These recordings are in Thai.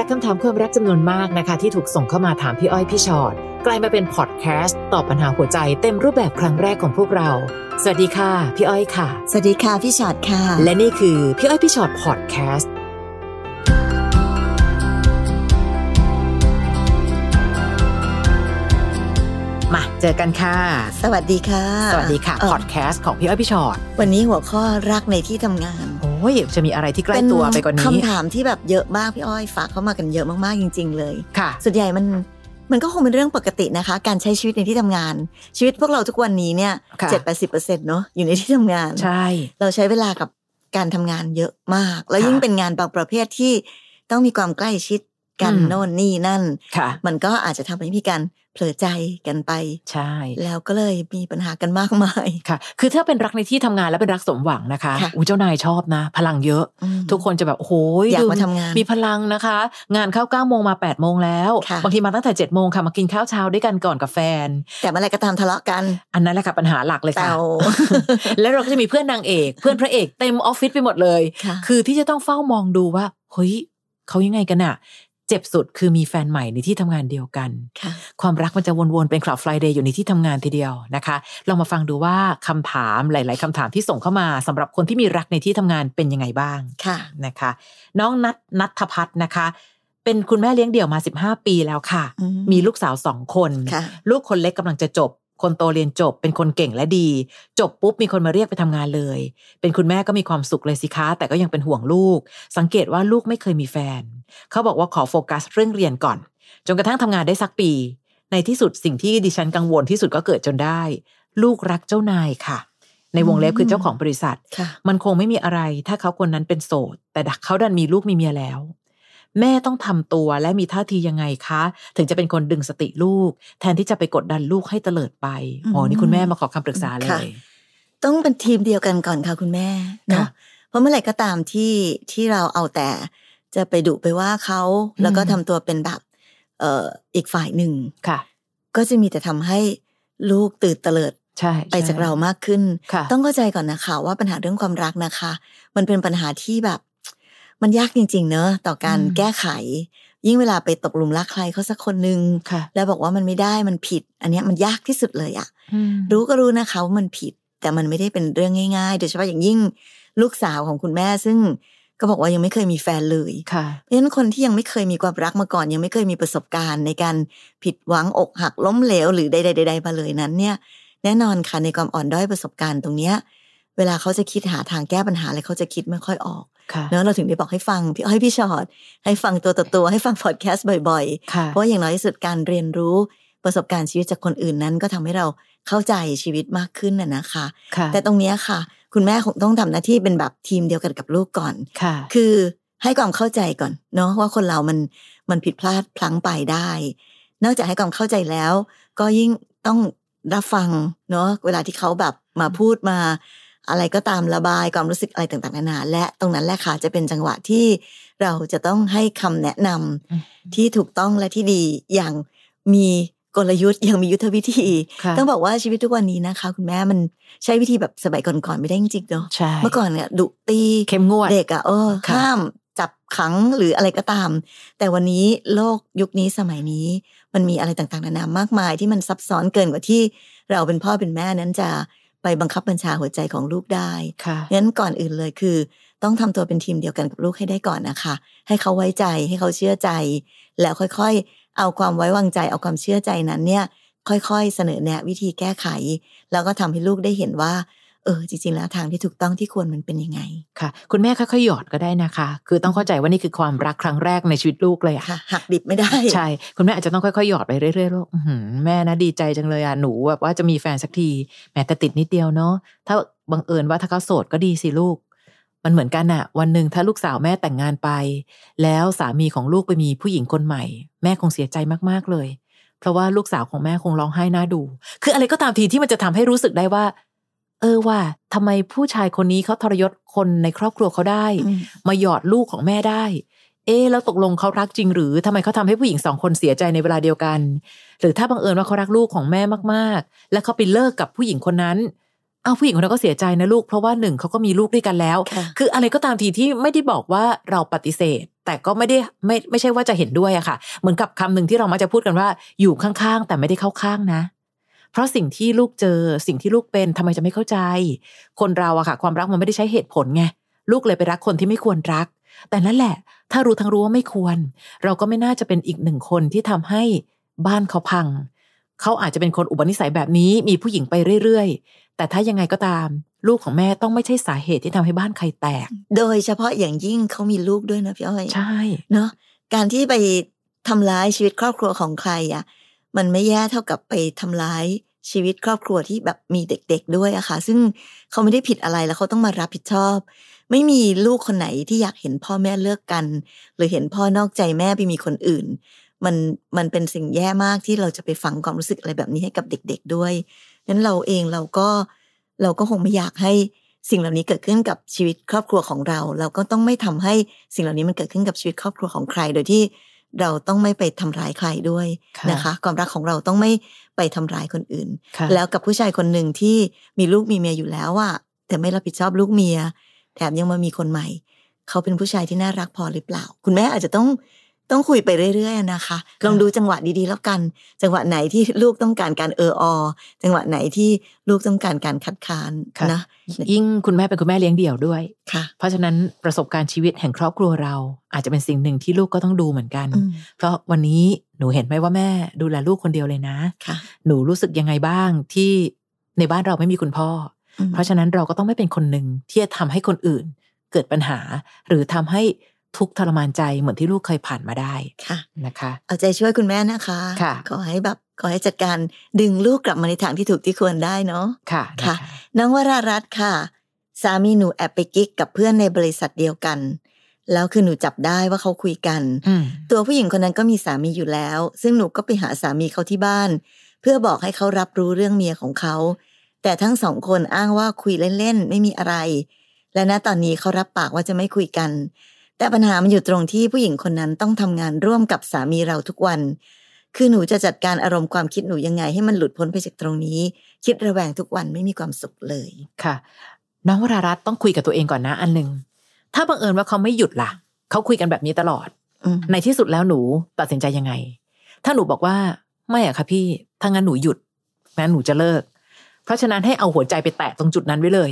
จากคำถามความรักจำนวนมากนะคะ ที่ถูกส่งเข้ามาถามพี่อ้อยพี่ชอ็อตกลายมาเป็นพอดแคสต์ตอบปัญหาหัวใจเต็มรูปแบบครั้งแรกของพวกเรา สวัสดีค่ะ พี่อ้อยค่ะ สวัสดีค่ะพี่ฉอดค่ะ และนี่คือพี่อ้อยพี่ชอ็อตพอดแคสต์มาเจอกันค่ะ สวัสดีค่ะ สวัสดีค่ะเอ่อพอดแคสต์ของพี่อ้อยพี่ชอ็อตวันนี้หัวข้อรักในที่ทำงานโอ้ ยจะมีอะไรที่ใกล้ตัวไปกว่านี้คำถามที่แบบเยอะมากพี่อ้อยฝากเข้ามากันเยอะมากๆจริง ๆ เลยค่ะ ส่วนใหญ่มันมันก็คงเป็นเรื่องปกตินะคะ การใช้ชีวิตในที่ทำงาน ชีวิตพวกเราทุกวันนี้เนี่ยค่ะเจ็ดแปดสิบเปอร์เซ็นต์เนาะอยู่ในที่ทำงานใช่ เราใช้เวลากับการทำงานเยอะมาก แล้วค่ะยิ่งเป็นงานบางประเภทที่ต้องมีความใกล้ชิดกันอืมโน่นนี่นั่นค่ะมันก็อาจจะทำให้มีการเผลอใจกันไป ใช่ แล้วก็เลยมีปัญหากันมากมายค่ะ คือถ้าเป็นรักในที่ทำงานและเป็นรักสมหวังนะคะค่ะอู้เจ้านายชอบนะ พลังเยอะอืมทุกคนจะแบบโอ้โหอยากดูมาทำงาน มีพลังนะคะ งานเข้าเก้าโมงมา8ปดโมงแล้วค่ะบางทีมาตั้งแต่7จ็ดโมงค่ะมากินข้าวเช้าด้วยกันก่อนกับแฟน แต่เมื่อไหรก็ตามทะเลาะกัน อันนั้นแหละค่ะปัญหาหลักเลยค่ะเตาแล้วเราก็จะมีเพื่อนนางเอก เพื่อนพระเอกเต็มออฟฟิศไปหมดเลยค่ะคือที่จะต้องเฝ้ามองดูว่าเฮ้ยเขายังไงกันอะ เจ็บสุดคือมีแฟนใหม่ในที่ทำงานเดียวกันค่ะความรักมันจะวนๆเป็นคลับไฟเดย์อยู่ในที่ทำงานทีเดียวนะคะลองมาฟังดูว่าคำถามหลาย ๆคำถามที่ส่งเข้ามาสำหรับคนที่มีรักในที่ทำงานเป็นยังไงบ้างค่ะนะคะ น้องนัทนัทพัฒน์นะคะ เป็นคุณแม่เลี้ยงเดี่ยวมา 15 ปีแล้วค่ะอืมมีลูกสาวสองคนค่ะลูกคนเล็กกำลังจะจบ คนโตเรียนจบเป็นคนเก่งและดี จบปุ๊บมีคนมาเรียกไปทำงานเลย เป็นคุณแม่ก็มีความสุขเลยสิคะ แต่ก็ยังเป็นห่วงลูก สังเกตว่าลูกไม่เคยมีแฟน เขาบอกว่าขอโฟกัสเรื่องเรียนก่อน จนกระทั่งทำงานได้สักปี ในที่สุดสิ่งที่ดิฉันกังวลที่สุดก็เกิดจนได้ ลูกรักเจ้านายค่ะ ในวงเล็บคือเจ้าของบริษัทค่ะมันคงไม่มีอะไร ถ้าเขาคนนั้นเป็นโสด แต่ดักเขาดันมีลูกมีเมียแล้ว แม่ต้องทำตัวและมีท่าทียังไงคะ ถึงจะเป็นคนดึงสติลูก แทนที่จะไปกดดันลูกให้เตลิดไปอ๋อนี่คุณแม่มาขอคำปรึกษาเลค่ะยต้องเป็นทีมเดียวกันก่อนค่ะคุณแม่เนาะค่ะเพราะเมื่อไหร่ก็ตามที่ที่เราเอาแต่จะไปดุไปว่าเขาแล้วก็อืมทำตัวเป็นแบบเอ่ออีกฝ่ายหนึ่งค่ะ ก็จะมีแต่ทำให้ลูกตื่นเตลิดใช่ไปจากเรามากขึ้นค่ะต้องเข้าใจก่อนนะคะ ว่าปัญหาเรื่องความรักนะคะ มันเป็นปัญหาที่แบบ มันยากจริง ๆ เนอะต่อการอืมแก้ไข ยิ่งเวลาไปตกหลุมรักใครเขาสักคนนึงค่ะแล้วบอกว่ามันไม่ได้มันผิด อันเนี้ยมันยากที่สุดเลยอะอืมรู้ก็รู้นะคะว่ามันผิด แต่มันไม่ได้เป็นเรื่องง่ายๆ โดยเฉพาะอย่างยิ่งลูกสาวของคุณแม่ซึ่งก็บอกว่ายังไม่เคยมีแฟนเลยค่ะเพราะฉะนั้นคนที่ยังไม่เคยมีความรักมาก่อน ยังไม่เคยมีประสบการณ์ ในการผิดหวังอกหักล้มเหลวหรือใดๆๆมาเลยนั้น เนี่ย แน่นอนค่ะในความอ่อนด้อยประสบการณ์ตรงเนี้ย เวลาเขาจะคิดหาทางแก้ปัญหาอะไรเขาจะคิดไม่ค่อยออกค่ะ เนอะเราถึงได้บอกให้ฟังพี่อ้อยพี่ชอดให้ฟังตัวต่อตัวให้ฟังพอดแคสต์บ่อยๆค่ะเพราะอย่างน้อยที่สุดการเรียนรู้ประสบการณ์ชีวิตจากคนอื่นนั้น ก็ทำให้เราเข้าใจชีวิตมากขึ้นน่ะนะคะค่ะแต่ตรงเนี้ยค่ะ คุณแม่คงต้องทำหน้าที่เป็นแบบทีมเดียวกันกับลูกก่อนค่ะ คือให้ความเข้าใจก่อนเนาะว่าคนเรามันมันผิดพลาดพลั้งไปได้ นอกจากให้ความเข้าใจแล้ว ก็ยิ่งต้องรับฟังเนาะเวลาที่เขาแบบมาพูดมา อะไรก็ตามระบายความรู้สึกอะไรต่างๆนานาและตรงนั้นแหละค่ะจะเป็นจังหวะที่เราจะต้องให้คำแนะนำอืมที่ถูกต้องและที่ดีอย่างมีกลยุทธ์อย่างมียุทธวิธีค่ะต้องบอกว่าชีวิตทุกวันนี้นะคะ คุณแม่มันใช้วิธีแบบสมัยก่อนๆไม่ได้จริงๆเนาะใช่เมื่อก่อนเนี่ยดุตีเข้มงวดเด็กอะเออค่ะห้ามจับขังหรืออะไรก็ตาม แต่วันนี้โลกยุคนี้สมัยนี้ มันมีอะไรต่างๆนานามากมายที่มันซับซ้อนเกินกว่าที่เราเป็นพ่อเป็นแม่นั้นจะ ไปบังคับบัญชาหัวใจของลูกได้ค่ะงั้นก่อนอื่นเลยคือ ต้องทำตัวเป็นทีมเดียวกันกับลูกให้ได้ก่อนนะคะ ให้เขาไว้ใจให้เขาเชื่อใจ แล้วค่อยๆ เอาความไว้วางใจเอาความเชื่อใจนั้นเนี่ย ค่อยๆ เสนอแนะวิธีแก้ไข แล้วก็ทำให้ลูกได้เห็นว่าเออจริงๆแล้วทางที่ถูกต้องที่ควรมันเป็นยังไงค่ะ คุณแม่ค่อยๆหยอดก็ได้นะคะ คือต้องเข้าใจว่านี่คือความรักครั้งแรกในชีวิตลูกเลยอะค่ะหักดิบไม่ได้ใช่ คุณแม่อาจจะต้องค่อยๆหยอดไปเรื่อยๆลูกอื้อหือแม่นะดีใจจังเลยอะหนูแบบว่าจะมีแฟนสักทีแหม้แต่ติดนิดเดียวเนาะถ้าบังเอิญว่าถ้าเขาโสดก็ดีสิลูก มันเหมือนกันอะวันหนึ่งถ้าลูกสาวแม่แต่งงานไป แล้วสามีของลูกไปมีผู้หญิงคนใหม่ แม่คงเสียใจมากๆเลย เพราะว่าลูกสาวของแม่คงร้องไห้หน้าดู คืออะไรก็ตามทีที่มันจะทำให้รู้สึกได้ว่า เออว่าทำไมผู้ชายคนนี้เขาทรยศคนในครอบครัวเขาได้อืมมาหยอดลูกของแม่ได้ เอ๊ะแล้วตกลงเขารักจริง หรือทำไมเขาทำให้ผู้หญิงสองคนเสียใจในเวลาเดียวกัน หรือถ้าบังเอิญว่าเขารักลูกของแม่มากๆ แล้วเขาไปเลิกกับผู้หญิงคนนั้นอ้าวผู้หญิงคนนั้นก็เสียใจนะลูกเพราะว่าหนึ่งเขาก็มีลูกด้วยกันแล้วค่ะคืออะไรก็ตามทีที่ไม่ได้บอกว่าเราปฏิเสธ แต่ก็ไม่ได้ไม่ไม่ใช่ว่าจะเห็นด้วยอะค่ะ เหมือนกับคำหนึ่งที่เรามักจะพูดกันว่าอยู่ข้างๆ แต่ไม่ได้เข้าข้างนะเพ ราะสิ่งที่ลูกเจอสิ่งที่ลูกเป็นทำไมจะไม่เข้าใจ คนเราอะค่ะ ความรักมันไม่ได้ใช้เหตุผลไงลูกเลยไปรักคนที่ไม่ควรรัก แต่นั่นแหละ ถ้ารู้ทั้งรู้ว่าไม่ควร เราก็ไม่น่าจะเป็นอีกหนึ่งคนที่ทำให้บ้านเขาพัง เขาอาจจะเป็นคนอุปนิสัยแบบนี้มีผู้หญิงไปเรื่อยๆ แต่ถ้ายังไงก็ตาม ลูกของแม่ต้องไม่ใช่สาเหตุที่ทำให้บ้านใครแตก โดยเฉพาะอย่างยิ่งเขามีลูกด้วยนะพี่อ้อยใช่เนาะการที่ไปทำร้ายชีวิตครอบครัวของใครอะมันไม่แย่เท่ากับไปทำร้าย ชีวิตครอบครัวที่แบบมีเด็กๆด้วยอะค่ะ ซึ่งเขาไม่ได้ผิดอะไรแล้วเขาต้องมารับผิดชอบ ไม่มีลูกคนไหนที่อยากเห็นพ่อแม่เลิกกัน หรือเห็นพ่อนอกใจแม่ไปมีคนอื่น มันมันเป็นสิ่งแย่มากที่เราจะไปฝังความรู้สึกอะไรแบบนี้ให้กับเด็ก ๆด้วยนั้นเราเองเราก็เราก็คงไม่อยากให้สิ่งเหล่านี้เกิดขึ้นกับชีวิตครอบครัวของเรา เราก็ต้องไม่ทำให้สิ่งเหล่านี้มันเกิดขึ้นกับชีวิตครอบครัวของใคร โดยที่ เราต้องไม่ไปทำร้ายใครด้วยค่ะนะคะ ความรักของเราต้องไม่ไปทำร้ายคนอื่นค่ะแล้วกับผู้ชายคนหนึ่งที่มีลูกมีเมียอยู่แล้วอะแต่ไม่รับผิดชอบลูกเมีย แถมยังมามีคนใหม่ เขาเป็นผู้ชายที่น่ารักพอหรือเปล่า คุณแม่อาจจะต้อง ต้องคุยไปเรื่อยๆนะคะ ลองดูจังหวะดีๆแล้วกัน จังหวะไหนที่ลูกต้องการการเอออ จังหวะไหนที่ลูกต้องการการคัดค้านค่ะนะยิ่งคุณแม่เป็นคุณแม่เลี้ยงเดี่ยวด้วยค่ะ เพราะฉะนั้นประสบการณ์ชีวิตแห่งครอบครัวเรา อาจจะเป็นสิ่งหนึ่งที่ลูกก็ต้องดูเหมือนกันอืมเพราะวันนี้หนูเห็นไหมว่าแม่ดูแลลูกคนเดียวเลยนะค่ะ หนูรู้สึกยังไงบ้างที่ในบ้านเราไม่มีคุณพ่ออืมเพราะฉะนั้นเราก็ต้องไม่เป็นคนหนึ่งที่จะทำให้คนอื่น เกิดปัญหาหรือทำให้ ทุกข์ทรมานใจเหมือนที่ลูกเคยผ่านมาได้ค่ะนะคะ เอาใจช่วยคุณแม่นะคะค่ะขอให้แบบขอให้จัดการดึงลูกกลับมาในทางที่ถูกที่ควรได้เนาะค่ะค่ะนน้องวรารัตน์ค่ะ สามีหนูแอบไปกิ๊กกับเพื่อนในบริษัทเดียวกัน แล้วคือหนูจับได้ว่าเขาคุยกันอืมตัวผู้หญิงคนนั้นก็มีสามีอยู่แล้ว ซึ่งหนูก็ไปหาสามีเขาที่บ้าน เพื่อบอกให้เขารับรู้เรื่องเมียของเขา แต่ทั้งสองคนอ้างว่าคุยเล่นๆไม่มีอะไร และณตอนนี้เขารับปากว่าจะไม่คุยกัน แต่ปัญหามันอยู่ตรงที่ผู้หญิงคนนั้นต้องทำงานร่วมกับสามีเราทุกวัน คือหนูจะจัดการอารมณ์ความคิดหนูยังไง ให้มันหลุดพ้นไปจากตรงนี้ คิดระแวงทุกวันไม่มีความสุขเลยค่ะ น้องวรารัตน์ต้องคุยกับตัวเองก่อนนะอันหนึ่งถ้าบังเอิญว่าเขาไม่หยุดล่ะ เขาคุยกันแบบนี้ตลอดอืมในที่สุดแล้วหนูตัดสินใจยังไง ถ้าหนูบอกว่าไม่อะค่ะพี่ถ้างั้นหนูหยุดงั้นหนูจะเลิก เพราะฉะนั้นให้เอาหัวใจไปแตะตรงจุดนั้นไว้เลย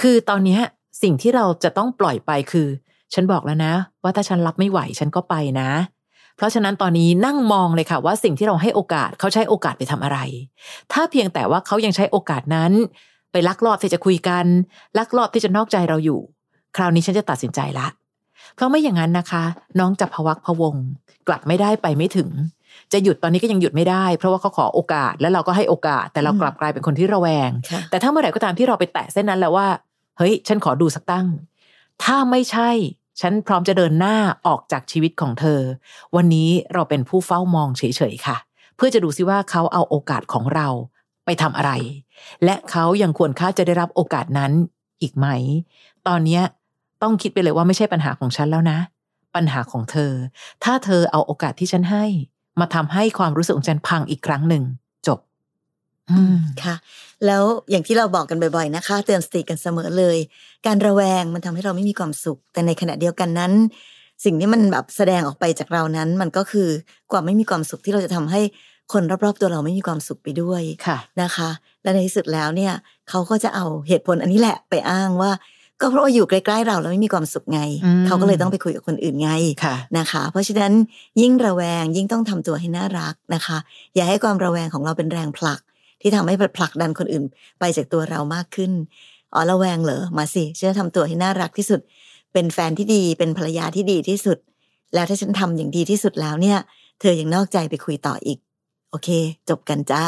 คือตอนเนี้ยสิ่งที่เราจะต้องปล่อยไปคือ ฉันบอกแล้วนะ ว่าถ้าฉันรับไม่ไหวฉันก็ไปนะ เพราะฉะนั้นตอนนี้นั่งมองเลยค่ะ ว่าสิ่งที่เราให้โอกาสเขาใช้โอกาสไปทำอะไร ถ้าเพียงแต่ว่าเขายังใช้โอกาสนั้น ไปลักลอบที่จะคุยกัน ลักลอบที่จะนอกใจเราอยู่ คราวนี้ฉันจะตัดสินใจละ เพราะไม่อย่างนั้นนะคะ น้องจะพะวักพะวง กลับไม่ได้ไปไม่ถึง จะหยุดตอนนี้ก็ยังหยุดไม่ได้ เพราะว่าเขาขอโอกาสแล้วเราก็ให้โอกาส แต่เรากลับกลายเป็นคนที่ระแวงค่ะแต่ถ้าเมื่อไหร่ก็ตามที่เราไปแตะเส้นนั้นแล้วว่าเฮ้ย ฉันขอดูสักตั้ง ถ้าไม่ใช่ ฉันพร้อมจะเดินหน้าออกจากชีวิตของเธอ วันนี้เราเป็นผู้เฝ้ามองเฉยๆค่ะ เพื่อจะดูซิว่าเขาเอาโอกาสของเราไปทำอะไร และเขายังควรค่าจะได้รับโอกาสนั้นอีกไหม ตอนนี้ต้องคิดไปเลยว่าไม่ใช่ปัญหาของฉันแล้วนะ ปัญหาของเธอ ถ้าเธอเอาโอกาสที่ฉันให้ มาทำให้ความรู้สึกของฉันพังอีกครั้งหนึ่ง ค่ะ แล้วอย่างที่เราบอกกันบ่อยๆนะคะ เตือนสติกันเสมอเลย การระแวงมันทำให้เราไม่มีความสุข แต่ในขณะเดียวกันนั้น สิ่งที่มันแบบแสดงออกไปจากเรานั้น มันก็คือความไม่มีความสุขที่เราจะทำให้คนรอบๆตัวเราไม่มีความสุขไปด้วยค่ะนะคะ และในที่สุดแล้วเนี่ยเขาก็จะเอาเหตุผลอันนี้แหละไปอ้างว่า ก็เพราะว่าอยู่ใกล้ๆเราแล้วไม่มีความสุขไงอืมเขาก็เลยต้องไปคุยกับคนอื่นไงค่ะนะคะ เพราะฉะนั้นยิ่งระแวงยิ่งต้องทำตัวให้น่ารักนะคะ อย่าให้ความระแวงของเราเป็นแรงผลัก ที่ทำให้ผลักดันคนอื่น ไปจากตัวเรามากขึ้นอ๋อระแวงเหรอมาสิฉันจะทำตัวให้น่ารักที่สุด เป็นแฟนที่ดีเป็นภรรยาที่ดีที่สุด แล้วถ้าฉันทำอย่างดีที่สุดแล้วเนี่ย เธอยังนอกใจไปคุยต่ออีก โอเค จบกันจ้า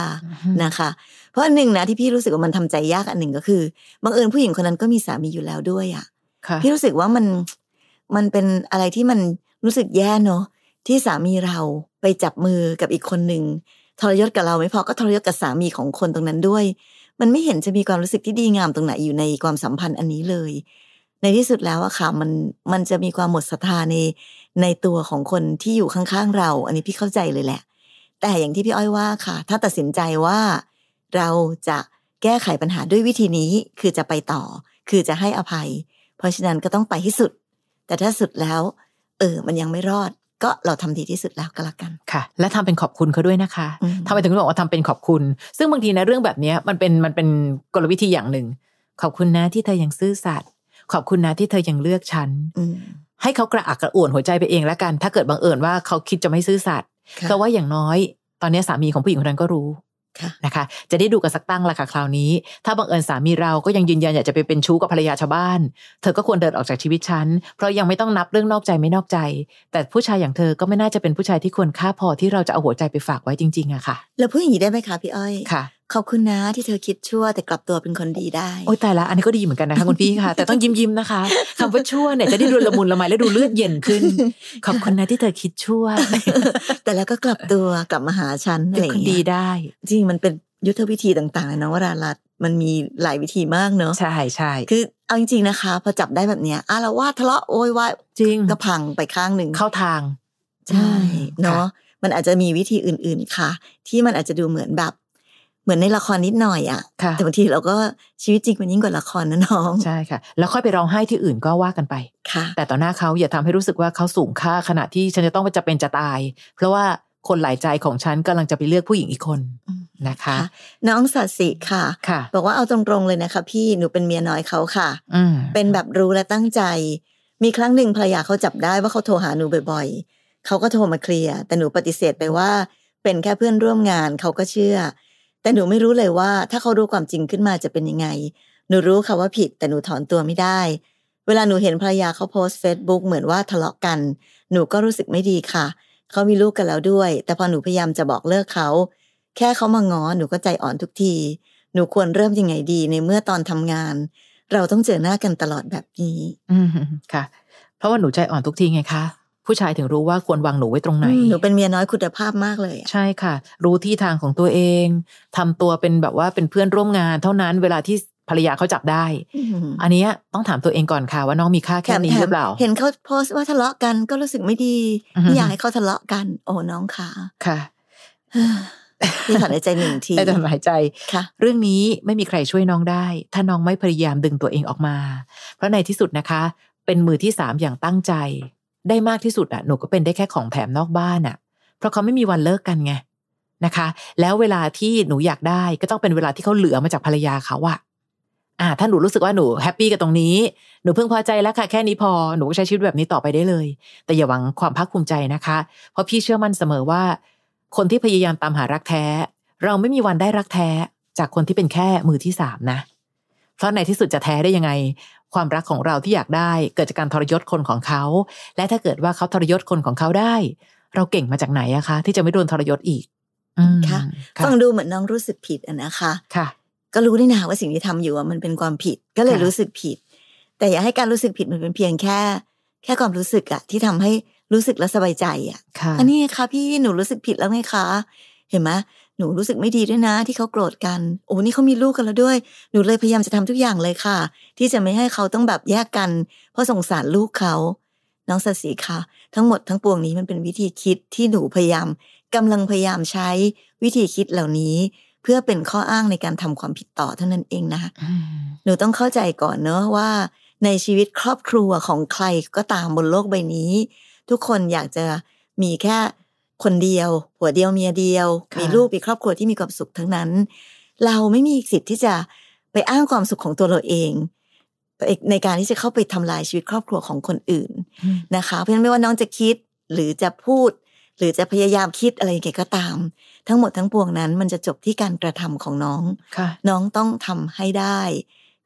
นะคะ เพราะอันหนึ่งนะที่พี่รู้สึกว่ามันทำใจยากอันหนึ่งก็คือบังเอิญผู้หญิงคนนั้นก็มีสามีอยู่แล้วด้วยอะค่ะ พี่รู้สึกว่ามันมันเป็นอะไรที่มันรู้สึกแย่เนาะที่สามีเราไปจับมือกับอีกคนหนึ่ง ทรยศกับเราไม่พอก็ทรยศกับสามีของคนตรงนั้นด้วย มันไม่เห็นจะมีความรู้สึกที่ดีงามตรงไหนอยู่ในความสัมพันธ์อันนี้เลย ในที่สุดแล้วอะค่ะมันมันจะมีความหมดศรัทธาในในตัวของคนที่อยู่ข้างๆเรา อันนี้พี่เข้าใจเลยแหละ แต่อย่างที่พี่อ้อยว่าค่ะ ถ้าตัดสินใจว่าเราจะแก้ไขปัญหาด้วยวิธีนี้คือจะไปต่อ คือจะให้อภัย เพราะฉะนั้นก็ต้องไปให้สุด แต่ถ้าสุดแล้ว เออ มันยังไม่รอด ก็เราทำดีที่สุดแล้วก็แล้วกันค่ะ และทำเป็นขอบคุณเขาด้วยนะคะอืมทำไมถึงบอกว่าทำเป็นขอบคุณ ซึ่งบางทีนะเรื่องแบบเนี้ยมันเป็นมันเป็นกลวิธีอย่างหนึ่ง ขอบคุณนะที่เธอยังซื่อสัตย์ขอบคุณนะที่เธอยังเลือกฉันอืมให้เขากระอักกระอ่วนหัวใจไปเองแล้วกัน ถ้าเกิดบังเอิญว่าเขาคิดจะไม่ซื่อสัตย์ค่ะเพราะว่าอย่างน้อย ตอนนี้สามีของผู้หญิงคนนั้นก็รู้ค่ะ นะคะ จะได้ดูกันสักตั้งละค่ะคราวนี้ ถ้าบังเอิญสามีเราก็ยังยืนยันอยากจะไปเป็นชู้กับภรรยาชาวบ้าน เธอก็ควรเดินออกจากชีวิตฉัน เพราะยังไม่ต้องนับเรื่องนอกใจไม่นอกใจ แต่ผู้ชายอย่างเธอก็ไม่น่าจะเป็นผู้ชายที่ควรค่าพอที่เราจะเอาหัวใจไปฝากไว้จริงๆอะค่ะ แล้วพูดอย่างนี้ได้ไหมคะพี่อ้อยค่ะ ขอบคุณนะที่เธอคิดชั่วแต่กลับตัวเป็นคนดีได้ โอ้ยตายละอันนี้ก็ดีเหมือนกันนะคะคุณพี่ค่ะ แต่ต้องยิ้มยิ้มๆนะคะคำว่าชั่วเนี่ยจะได้ดูละมุนละไมและดูเลือดเย็นขึ้น ขอบคุณนะที่เธอคิดชั่ว แต่แล้วก็กลับตัวกลับมาหาฉันอะไรเป็นอย่าคนงดีเงี้ยได้ จริงมันเป็นยุทธวิธีต่างๆเลยนะวรารัตน์มันมีหลายวิธีมากเนอะใช่ใช่คือเอาจริงๆนะคะ พอจับได้แบบเนี้ยอะเราว่าทะเลาะโวยวายจริงก็พังไปข้างหนึ่งเข้าทาง ใช่อืมเนาะค่ะมันอาจจะมีวิธีอื่นๆค่ะ ที่มันอาจจะดูเหมือนแบบ เหมือนในละครนิดหน่อยอะค่ะแต่บางทีเราก็ชีวิตจริงมันยิ่งกว่าละครนะน้องใช่ค่ะ แล้วค่อยไปร้องไห้ที่อื่นก็ว่ากันไปค่ะ แต่ต่อหน้าเขาอย่าทำให้รู้สึกว่าเขาสูงค่าขณะที่ฉันจะต้องจะเป็นจะตาย เพราะว่าคนหลายใจของฉันกำลังจะไปเลือกผู้หญิงอีกคนอืมนะคะค่ะน้องสัตสิค่ะค่ะ บอกว่าเอาตรงๆเลยนะคะ พี่หนูเป็นเมียน้อยเขาค่ะอืมเป็นแบบรู้และตั้งใจ มีครั้งหนึ่งภรรยาเขาจับได้ว่าเขาโทรหาหนูบ่อย ๆเขาก็โทรมาเคลียร์แต่หนูปฏิเสธไปว่า เป็นแค่เพื่อนร่วมงานเขาก็เชื่อ แต่หนูไม่รู้เลยว่า ถ้าเขารู้ความจริงขึ้นมาจะเป็นยังไง หนูรู้ค่ะว่าผิดแต่หนูถอนตัวไม่ได้ เวลาหนูเห็นภรรยาเขาโพสต์เฟซบุ๊กเหมือนว่าทะเลาะกัน หนูก็รู้สึกไม่ดีค่ะ เขามีลูกกันแล้วด้วย แต่พอหนูพยายามจะบอกเลิกเขา แค่เขามาง้อหนูก็ใจอ่อนทุกที หนูควรเริ่มยังไงดีในเมื่อตอนทำงาน เราต้องเจอหน้ากันตลอดแบบนี้ อืมค่ะ เพราะว่าหนูใจอ่อนทุกทีไงคะ ผู้ชายถึงรู้ว่าควรวางหนูไว้ตรงไหนหนูเป็นเมียน้อยคุณภาพมากเลยอะใช่ค่ะ รู้ที่ทางของตัวเองทำตัวเป็นแบบว่าเป็นเพื่อนร่วมงาน เท่านั้นเวลาที่ภรรยาเขาจับได้อืมอันเนี้ยต้องถามตัวเองก่อนค่ะว่าน้องมีค่าแค่นี้หรือเปล่า เห็นเขาโพสต์ว่าทะเลาะกันก็รู้สึกไม่ดีอือฮึไม่อยากให้เขาทะเลาะกัน โอ้น้องขาค่ะพี่ถอนหายใจหนึ่งทีได้แต่หายใจค่ะ เรื่องนี้ไม่มีใครช่วยน้องได้ ถ้าน้องไม่พยายามดึงตัวเองออกมา เพราะในที่สุดนะคะ เป็นมือที่สามอย่างตั้งใจ ได้มากที่สุดอะหนูก็เป็นได้แค่ของแถมนอกบ้านอะเพราะเขาไม่มีวันเลิกกันไงนะคะ แล้วเวลาที่หนูอยากได้ก็ต้องเป็นเวลาที่เขาเหลือมาจากภรรยาเขาอะอ่าถ้าหนูรู้สึกว่าหนูแฮปปี้กับตรงนี้ หนูเพิ่งพอใจแล้วค่ะแค่นี้พอหนูก็ใช้ชีวิตแบบนี้ต่อไปได้เลย แต่อย่าหวังความภาคภูมิใจนะคะ เพราะพี่เชื่อมั่นเสมอว่า คนที่พยายามตามหารักแท้ เราไม่มีวันได้รักแท้ จากคนที่เป็นแค่มือที่สามนะเพราะในที่สุดจะแท้ได้ยังไง ความรักของเราที่อยากได้เกิดจากการทรยศคนของเขา และถ้าเกิดว่าเขาทรยศคนของเขาได้ เราเก่งมาจากไหนอะคะ ที่จะไม่โดนทรยศอีกอืมค่ะค่ะฟังดูเหมือนน้องรู้สึกผิดอะนะคะค่ะ ก็รู้นี่นาว่าสิ่งที่ทำอยู่อะมันเป็นความผิดก็เลยค่ะรู้สึกผิด แต่อย่าให้การรู้สึกผิดมันเป็นเพียงแค่ แค่ความรู้สึกอะที่ทำให้รู้สึกและสบายใจอะค่ะอันนี้ไงคะพี่หนูรู้สึกผิดแล้วไงคะ เห็นไหม หนูรู้สึกไม่ดีด้วยนะ ที่เขาโกรธกัน โอ้นี่เขามีลูกกันแล้วด้วย หนูเลยพยายามจะทำทุกอย่างเลยค่ะ ที่จะไม่ให้เขาต้องแบบแยกกัน เพราะสงสารลูกเขา น้องสสีค่ะ ทั้งหมดทั้งปวงนี้มันเป็นวิธีคิดที่หนูพยายามกำลังพยายามใช้วิธีคิดเหล่านี้ เพื่อเป็นข้ออ้างในการทำความผิดต่อเท่านั้นเองนะอืมหนูต้องเข้าใจก่อนเนอะว่า ในชีวิตครอบครัวของใครก็ตามบนโลกใบนี้ ทุกคนอยากจะมีแค่ คนเดียว ผัวเดียวเมียเดียวค่ะมีลูกมีครอบครัวที่มีความสุขทั้งนั้น เราไม่มีสิทธิ์ที่จะไปอ้างความสุขของตัวเราเองในการที่จะเข้าไปทำลายชีวิตครอบครัวของคนอื่นอืมนะคะ เพราะฉะนั้นไม่ว่าน้องจะคิดหรือจะพูด หรือจะพยายามคิดอะไรยังไงก็ตาม ทั้งหมดทั้งปวงนั้น มันจะจบที่การกระทำของน้องค่ะน้องต้องทำให้ได้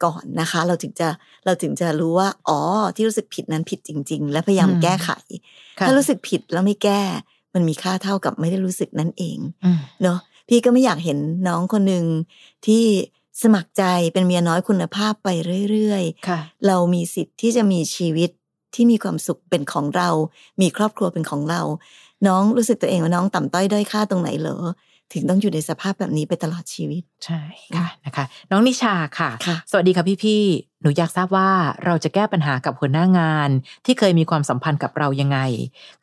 ก่อนนะคะ เราถึงจะเราถึงจะรู้ว่า อ๋อที่รู้สึกผิดนั้นผิดจริง ๆ และพยายามอืมแก้ไขค่ะถ้ารู้สึกผิดแล้วไม่แก้ มันมีค่าเท่ากับไม่ได้รู้สึกนั่นเองอืมเนาะพี่ก็ไม่อยากเห็นน้องคนหนึ่งที่สมัครใจเป็นเมียน้อยคุณภาพไปเรื่อยค่ะๆเรามีสิทธิ์ที่จะมีชีวิตที่มีความสุขเป็นของเรา มีครอบครัวเป็นของเรา น้องรู้สึกตัวเองว่าน้องต่ำต้อยด้อยค่าตรงไหนเหรอ ถึงต้องอยู่ในสภาพแบบนี้ไปตลอดชีวิต ใช่ค่ะนะคะ น้องนิชาค่ะค่ะสวัสดีค่ะพี่ๆหนูอยากทราบว่าเราจะแก้ปัญหากับหัวหน้างาน ที่เคยมีความสัมพันธ์กับเรายังไง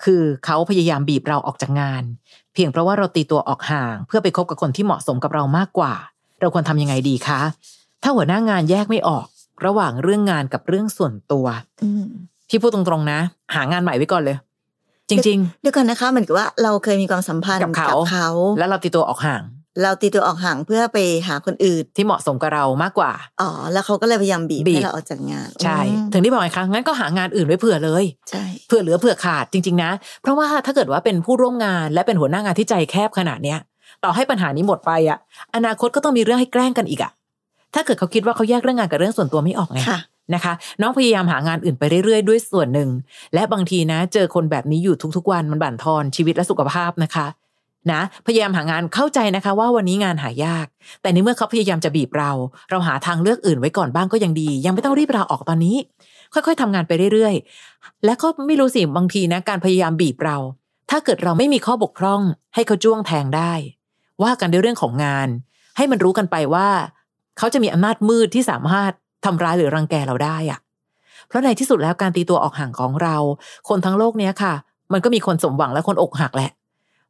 คือเขาพยายามบีบเราออกจากงาน เพียงเพราะว่าเราตีตัวออกห่าง เพื่อไปคบกับคนที่เหมาะสมกับเรามากกว่า เราควรทำยังไงดีคะถ้าหัวหน้างานแยกไม่ออก ระหว่างเรื่องงานกับเรื่องส่วนตัวอืมพี่พูดตรงๆนะ หางานใหม่ไว้ก่อนเลย จริงเดี๋ยวก่อนนะคะเหมือนกับว่าเราเคยมีความสัมพันธ์กับเขาเขาๆแล้วเราตีตัวออกห่าง เราตีตัวออกห่างเพื่อไปหาคนอื่นที่เหมาะสมกับเรามากกว่าอ๋อแล้วเขาก็เลยพยายามบีบบีบให้เราออกจากงานใช่อืมถึงที่บอกไงคะงั้นก็หางานอื่นไว้เผื่อเลยใช่เผื่อเหลือเผื่อขาดจริง ๆ นะ เพราะว่าถ้าเกิดว่าเป็นผู้ร่วมงานและเป็นหัวหน้างานที่ใจแคบขนาดเนี้ยต่อให้ปัญหานี้หมดไปอะอนาคตก็ต้องมีเรื่องให้แกล้งกันอีกอะถ้าเกิดเขาคิดว่าเขาแยกเรื่องงานกับเรื่องส่วนตัวไม่ออกไงค่ะ นะคะ น้องพยายามหางานอื่นไปเรื่อยๆ ด้วยส่วนหนึ่ง และบางทีนะ เจอคนแบบนี้อยู่ทุกๆวันมันบั่นทอนชีวิตและสุขภาพนะคะนะพยายามหางานเข้าใจนะคะ ว่าวันนี้งานหายาก แต่ในเมื่อเขาพยายามจะบีบเรา เราหาทางเลือกอื่นไว้ก่อนบ้างก็ยังดี ยังไม่ต้องรีบลาออกตอนนี้ ค่อยๆทำงานไปเรื่อยๆ และก็ไม่รู้สิบางทีนะการพยายามบีบเรา ถ้าเกิดเราไม่มีข้อบกพร่อง ให้เขาจ้วงแทงได้ ว่ากันด้วยเรื่องของงาน ให้มันรู้กันไปว่า เขาจะมีอำนาจมืดที่สามารถ ทำร้ายหรือรังแกเราได้อะเพราะในที่สุดแล้วการตีตัวออกห่างของเรา คนทั้งโลกเนี้ยค่ะ มันก็มีคนสมหวังและคนอกหักแหละ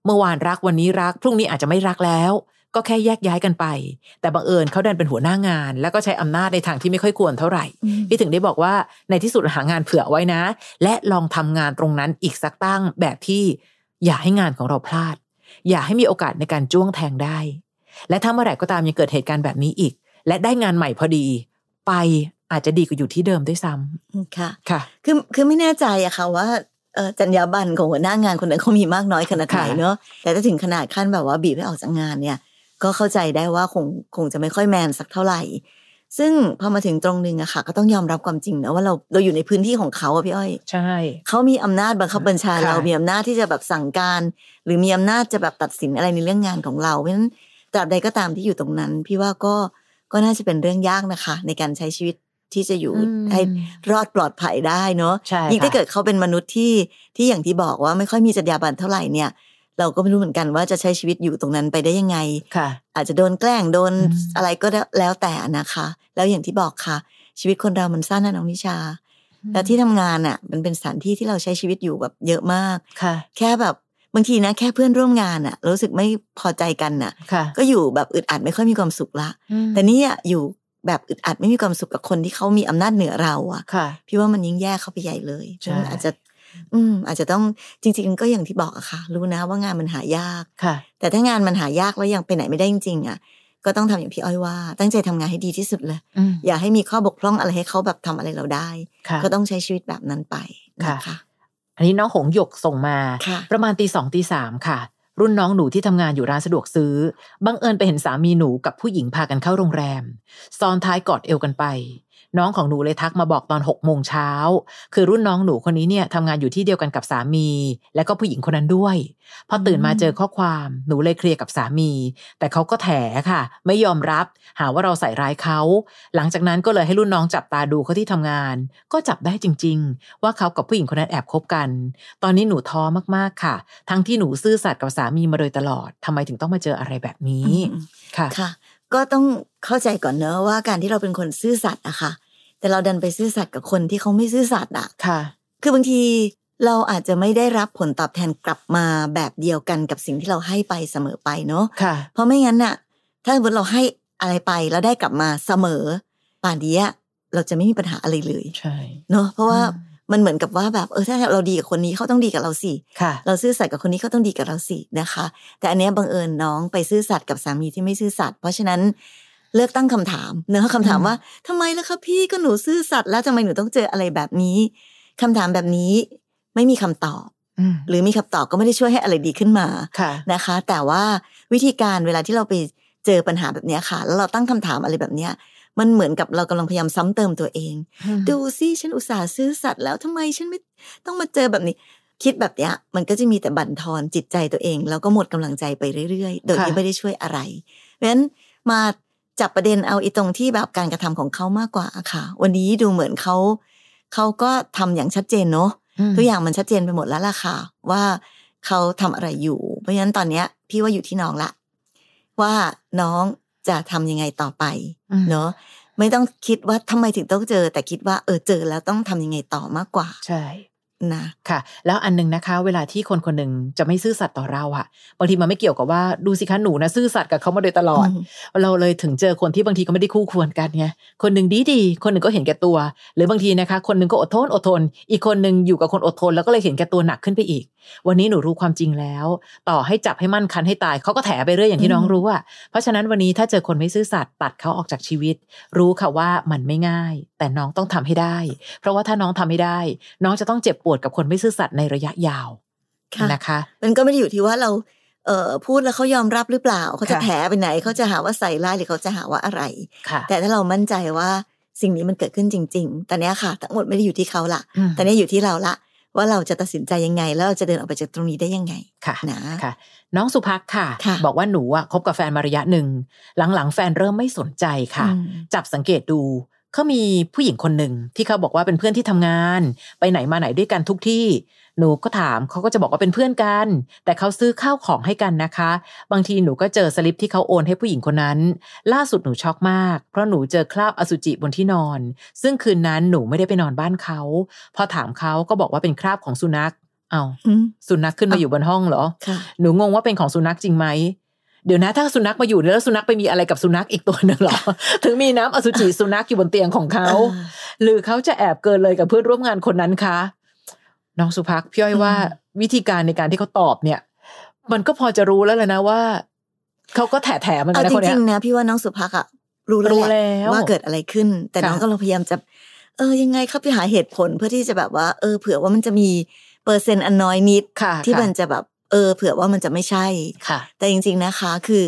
เมื่อวานรักวันนี้รัก พรุ่งนี้อาจจะไม่รักแล้ว ก็แค่แยกย้ายกันไป แต่บังเอิญเขาดันเป็นหัวหน้างาน แล้วก็ใช้อำนาจในทางที่ไม่ค่อยควรเท่าไหร่อืมพี่ถึงได้บอกว่าในที่สุดหางานเผื่อไว้นะ และลองทำงานตรงนั้นอีกสักตั้งแบบที่อย่าให้งานของเราพลาด อย่าให้มีโอกาสในการจ้วงแทงได้ และถ้าเมื่อไหร่ก็ตามยังเกิดเหตุการณ์แบบนี้อีก และได้งานใหม่พอดี ไปอาจจะดีกว่าอยู่ที่เดิมด้วยซ้ำค่ะค่ะ คือคือไม่แน่ใจอะค่ะว่าเอ่อจรรยาบรรณของหัวหน้างานคนนั้นเขามีมากน้อยขนาดไหนค่ะเนอะแต่ถ้าถึงขนาดขั้นแบบว่าบีบให้ออกจากงานเนี่ย ก็เข้าใจได้ว่าคงคงจะไม่ค่อยแมนสักเท่าไหร่ ซึ่งพอมาถึงตรงนึงอะค่ะ ก็ต้องยอมรับความจริงนะว่าเราเราอยู่ในพื้นที่ของเขาอะพี่อ้อยใช่เขามีอำนาจบังคับบัญชาค่ะเรา มีอำนาจที่จะแบบสั่งการ หรือมีอำนาจจะแบบตัดสินอะไรในเรื่องงานของเราเพราะฉะนั้นตราบใดก็ตามที่อยู่ตรงนั้น พี่ว่าก็ ก็น่าจะเป็นเรื่องยากนะคะ ในการใช้ชีวิตที่จะอยู่อืมให้รอดปลอดภัยได้เนาะใช่ยิ่งถ้าค่ะเกิดเขาเป็นมนุษย์ที่ที่อย่างที่บอกว่าไม่ค่อยมีจรรยาบรรณเท่าไหร่เนี่ย เราก็ไม่รู้เหมือนกันว่าจะใช้ชีวิตอยู่ตรงนั้นไปได้ยังไงค่ะอาจจะโดนแกล้งโดนอืมอะไรก็แล้วแต่นะคะ แล้วอย่างที่บอกค่ะ ชีวิตคนเรามันสั้นนะน้องนิชาแล้วที่ทำงานอะ มันเป็นสถานที่ที่เราใช้ชีวิตอยู่แบบเยอะมากค่ะ แค่แบบ บางทีนะแค่เพื่อนร่วมงานอะรู้สึกไม่พอใจกันน่ะค่ะก็อยู่แบบอึดอัดไม่ค่อยมีความสุขละอืมแต่นี่อะอยู่แบบอึดอัดไม่มีความสุขกับคนที่เขามีอำนาจเหนือเราอะค่ะพี่ว่ามันยิ่งแย่เข้าไปใหญ่เลยใช่ฉะนั้นอาจจะ อืม อาจจะต้องจริง ๆ ก็อย่างที่บอกอะค่ะ รู้นะว่างานมันหายากค่ะ แต่ถ้างานมันหายากแล้วยังไปไหนไม่ได้จริงๆอะก็ต้องทำอย่างพี่อ้อยว่า ตั้งใจทำงานให้ดีที่สุดเลยอืมอย่าให้มีข้อบกพร่องอะไรให้เขาแบบทำอะไรเราได้ค่ะก็ต้องใช้ชีวิตแบบนั้นไปนะคะ อันนี้น้องหงหยกส่งมาค่ะประมาณตีสองตีสามค่ะ รุ่นน้องหนูที่ทำงานอยู่ร้านสะดวกซื้อ บังเอิญไปเห็นสามีหนูกับผู้หญิงพากันเข้าโรงแรม ซ้อนท้ายกอดเอวกันไป น้องของหนูเลยทักมาบอกตอนหกโมงเช้า คือรุ่นน้องหนูคนนี้เนี่ยทำงานอยู่ที่เดียวกันกับสามี และก็ผู้หญิงคนนั้นด้วย พอตื่นมาเจอข้อความหนูเลยเคลียร์กับสามี แต่เขาก็แถค่ะ ไม่ยอมรับ หาว่าเราใส่ร้ายเขา หลังจากนั้นก็เลยให้รุ่นน้องจับตาดูเขาที่ทำงาน ก็จับได้จริง ๆ ว่าเขากับผู้หญิงคนนั้นแอบคบกัน ตอนนี้หนูท้อมากๆค่ะ ทั้งที่หนูซื่อสัตย์กับสามีมาโดยตลอดทำไมถึงต้องมาเจออะไรแบบนี้อืมค่ะค่ะ ก็ต้องเข้าใจก่อนเนอะว่าการที่เราเป็นคนซื่อสัตย์อะค่ะแต่เราดันไปซื่อสัตย์กับคนที่เขาไม่ซื่อสัตย์อะค่ะ คือบางทีเราอาจจะไม่ได้รับผลตอบแทนกลับมาแบบเดียวกันกับสิ่งที่เราให้ไปเสมอไปเนาะค่ะ เพราะไม่งั้นน่ะ ถ้าสมมติเราให้อะไรไปแล้วได้กลับมาเสมอป่านนี้อะเราจะไม่มีปัญหาอะไรเลย ใช่ เนาะเพราะว่าอื มมันเหมือนกับว่าแบบเออถ้าเราดีกับคนนี้เขาต้องดีกับเราสิค่ะเราซื่อสัตย์กับคนนี้เขาต้องดีกับเราสินะคะ แต่อันเนี้ยบังเอิญน้องไปซื่อสัตย์กับสามีที่ไม่ซื่อสัตย์เพราะฉะนั้นเลือกตั้งคำถามเนื้อะคำถามอืมว่าทำไมล่ะคะพี่ก็หนูซื่อสัตย์แล้วทำไมหนูต้องเจออะไรแบบนี้คำถามแบบนี้ไม่มีคำตอบอืมหรือมีคำตอบก็ไม่ได้ช่วยให้อะไรดีขึ้นมาค่ะนะคะ แต่ว่าวิธีการเวลาที่เราไปเจอปัญหาแบบเนี้ยค่ะ แล้วเราตั้งคำถามอะไรแบบเนี้ย มันเหมือนกับเรากำลังพยายามซ้ำเติมตัวเอง ดูสิฉันอุตส่าห์ซื้อสัตว์แล้วทำไมฉันไม่ต้องมาเจอแบบนี้ คิดแบบเนี้ยมันก็จะมีแต่บั่นทอนจิตใจตัวเอง แล้วก็หมดกำลังใจไปเรื่อยๆ โดยที่ค่ะไม่ได้ช่วยอะไร เพราะฉะนั้นมาจับประเด็นเอาอีตรงที่แบบการกระทำของเขามากกว่าค่ะ วันนี้ดูเหมือนเขาเขาก็ทำอย่างชัดเจนเนาะมทุกอย่างมันชัดเจนไปหมดแล้วล่ะค่ะ ว่าเขาทำอะไรอยู่ เพราะฉะนั้นตอนเนี้ย พี่ว่าอยู่ที่น้องละว่าน้อง จะทำยังไงต่อไปอืมเนาะไม่ต้องคิดว่าทำไมถึงต้องเจอ แต่คิดว่าเออเจอแล้วต้องทำยังไงต่อมากกว่า ใช่ นะค่ะแล้วอันหนึงนะคะ เวลาที่คนคนหนึ่งจะไม่ซื่อสัตย์ต่อเราอะบางทีมันไม่เกี่ยวกับว่าดูสิคะหนูนะซื่อสัตย์กับเขามาโดยตลอด เราเลยถึงเจอคนที่บางทีก็ไม่ได้คู่ควรกันไงคนหนึ่งดีดีๆคนหนึ่งก็เห็นแก่ตัว หรือบางทีนะคะ คนหนึ่งก็อดทนอดทน อีกคนหนึ่งอยู่กับคนอดทน แล้วก็เลยเห็นแก่ตัวหนักขึ้นไปอีก วันนี้หนูรู้ความจริงแล้ว ต่อให้จับให้มั่นคันให้ตายเขาก็แถไปเรื่อยอย่างที่น้องรู้อะเพราะฉะนั้นวันนี้ถ้าเจอคนไม่ซื่อสัตย์ตัดเขาออกจากชีวิต รู้ค่ะว่ามันไม่ง่าย แต่น้องต้องทำให้ได้ เพราะว่าถ้าน้องทำไม่ได้ น้องจะต้องเจ็บปวดกับคนไม่ซื่อสัตย์ในระยะยาวค่ะนะคะ มันก็ไม่ได้อยู่ที่ว่าเราเอ่อพูดแล้วเขายอมรับหรือเปล่าเขาจะค่ะแถไปไหนเขาจะหาว่าใส่ร้ายหรือเขาจะหาว่าอะไรค่ะแต่ถ้าเรามั่นใจว่าสิ่งนี้มันเกิดขึ้นจริง ๆ แต่เนี้ยค่ะ ทั้งหมดไม่ได้อยู่ที่เขาละอืมแต่เนี้ยอยู่ที่เราละว่าเราจะตัดสินใจยังไง แล้วเราจะเดินออกไปจากตรงนี้ได้ยังไงค่ะนะค่ะ น้องสุภักค่ะค่ะบอกว่าหนูอะคบกับแฟนมาระยะหนึ่งหลังๆ แฟนเริ่มไม่สนใจค่ะอืมจับสังเกตดู เขามีผู้หญิงคนหนึ่งที่เขาบอกว่าเป็นเพื่อนที่ทำงาน ไปไหนมาไหนด้วยกันทุกที่ หนูก็ถามเขาก็จะบอกว่าเป็นเพื่อนกัน แต่เขาซื้อข้าวของให้กันนะคะ บางทีหนูก็เจอสลิปที่เขาโอนให้ผู้หญิงคนนั้น ล่าสุดหนูช็อกมาก เพราะหนูเจอคราบอสุจิบนที่นอน ซึ่งคืนนั้นหนูไม่ได้ไปนอนบ้านเขาพอถามเขาก็บอกว่าเป็นคราบของสุนัขเอาอืมสุนัขขึ้นมาอยู่บนห้องเหรอค่ะหนูงงว่าเป็นของสุนัขจริงไหม เดี๋ยวนะถ้าสุนัขมาอยู่แล้วสุนัขไปมีอะไรกับสุนัขอีกตัวหนึ่งเหรอ ถึงมีน้ำอสุจิสุนัขอยู่บนเตียงของเขาอ่าหรือเขาจะแอบเกินเลยกับเพื่อนร่วมงานคนนั้นคะน้องสุภักพี่อ้อยว่าอืมวิธีการในการที่เขาตอบเนี่ย มันก็พอจะรู้แล้วแหละนะว่าเขาก็แถแถๆเหมือนกัเอานนะจคนเนี้ริยงๆนะพี่ว่าน้องสุภักอะรู้แล้วรู้แหละแล้วว่าเกิดอะไรขึ้น แต่ค่ะน้องก็เราพยายามจะ เออยังไงเข้าไปหาเหตุผลเพื่อที่จะแบบว่า เออเผื่อว่ามันจะมีเปอร์เซ็นต์อันน้อยนิดค่ะที่ค่ะมันจะแบบ เออเผื่อว่ามันจะไม่ใช่ค่ะ แต่จริง ๆนะคะ คือ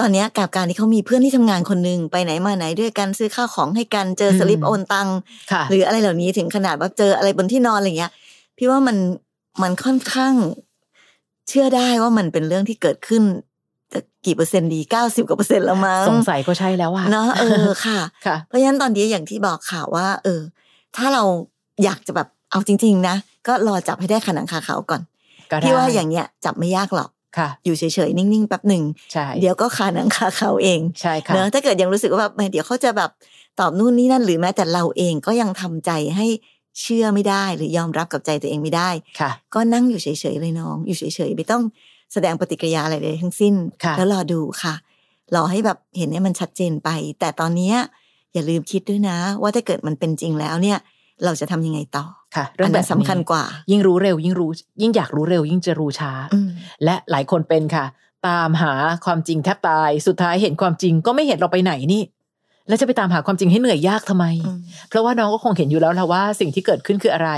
ตอนเนี้ยกับการที่เขามีเพื่อนที่ทำงานคนหนึ่งไปไหนมาไหนด้วยกันซื้อข้าวของให้กันเจอสลิปอืมโอนตังค์ค่ะหรืออะไรเหล่านี้ถึงขนาดว่าเจออะไรบนที่นอนอะไรเงี้ย พี่ว่ามันมันค่อนข้าง เชื่อได้ว่ามันเป็นเรื่องที่เกิดขึ้นจะกี่เปอร์เซ็นต์ดีเก้าสิบกว่าเปอร์เซ็นต์แล้วมั้งสงสัยก็ใช่แล้วอะเนาะเออค่ะค่ะเพราะฉะนั้นตอนนี้อย่างที่บอกข่าวว่า เออ ถ้าเราอยากจะแบบเอาจริง ๆ นะก็รอจับให้ได้ขนังคาเขาก่อนก็ได้ พี่ว่าอย่างเนี้ยจับไม่ยากหรอกค่ะ อยู่เฉยๆ นิ่งๆแป๊บหนึ่งใช่เดี๋ยวก็คาหนังคาเขาเองใช่ค่ะเนอะถ้าเกิดยังรู้สึกว่าแบบแหมเดี๋ยวเขาจะแบบตอบนู่นนี่นั่นหรือแม้แต่เราเองก็ยังทำใจให้เชื่อไม่ได้หรือยอมรับกับใจตัวเองไม่ได้ค่ะ ก็นั่งอยู่เฉยๆเลยน้อง อยู่เฉยๆไม่ต้องแสดงปฏิกิริยาอะไรเลยทั้งสิ้นค่ะแล้วรอดูค่ะรอให้แบบเห็นให้มันชัดเจนไป แต่ตอนเนี้ยอย่าลืมคิดด้วยนะ ว่าถ้าเกิดมันเป็นจริงแล้วเนี่ย เราจะทำยังไงต่อค่ะอันแบนั้บนสำคัญกว่า ยิ่งรู้เร็ว ยิ่งรู้ ยิ่งอยากรู้เร็ว ยิ่งจะรู้ช้าอืมและหลายคนเป็นค่ะ ตามหาความจริงแทบตายสุดท้ายเห็นความจริงก็ไม่เห็นเราไปไหนนี่ แล้วจะไปตามหาความจริงให้เหนื่อยยากทำไมอืมเพราะว่าน้องก็คงเห็นอยู่แล้วแหละว่าสิ่งที่เกิดขึ้นคืออะไร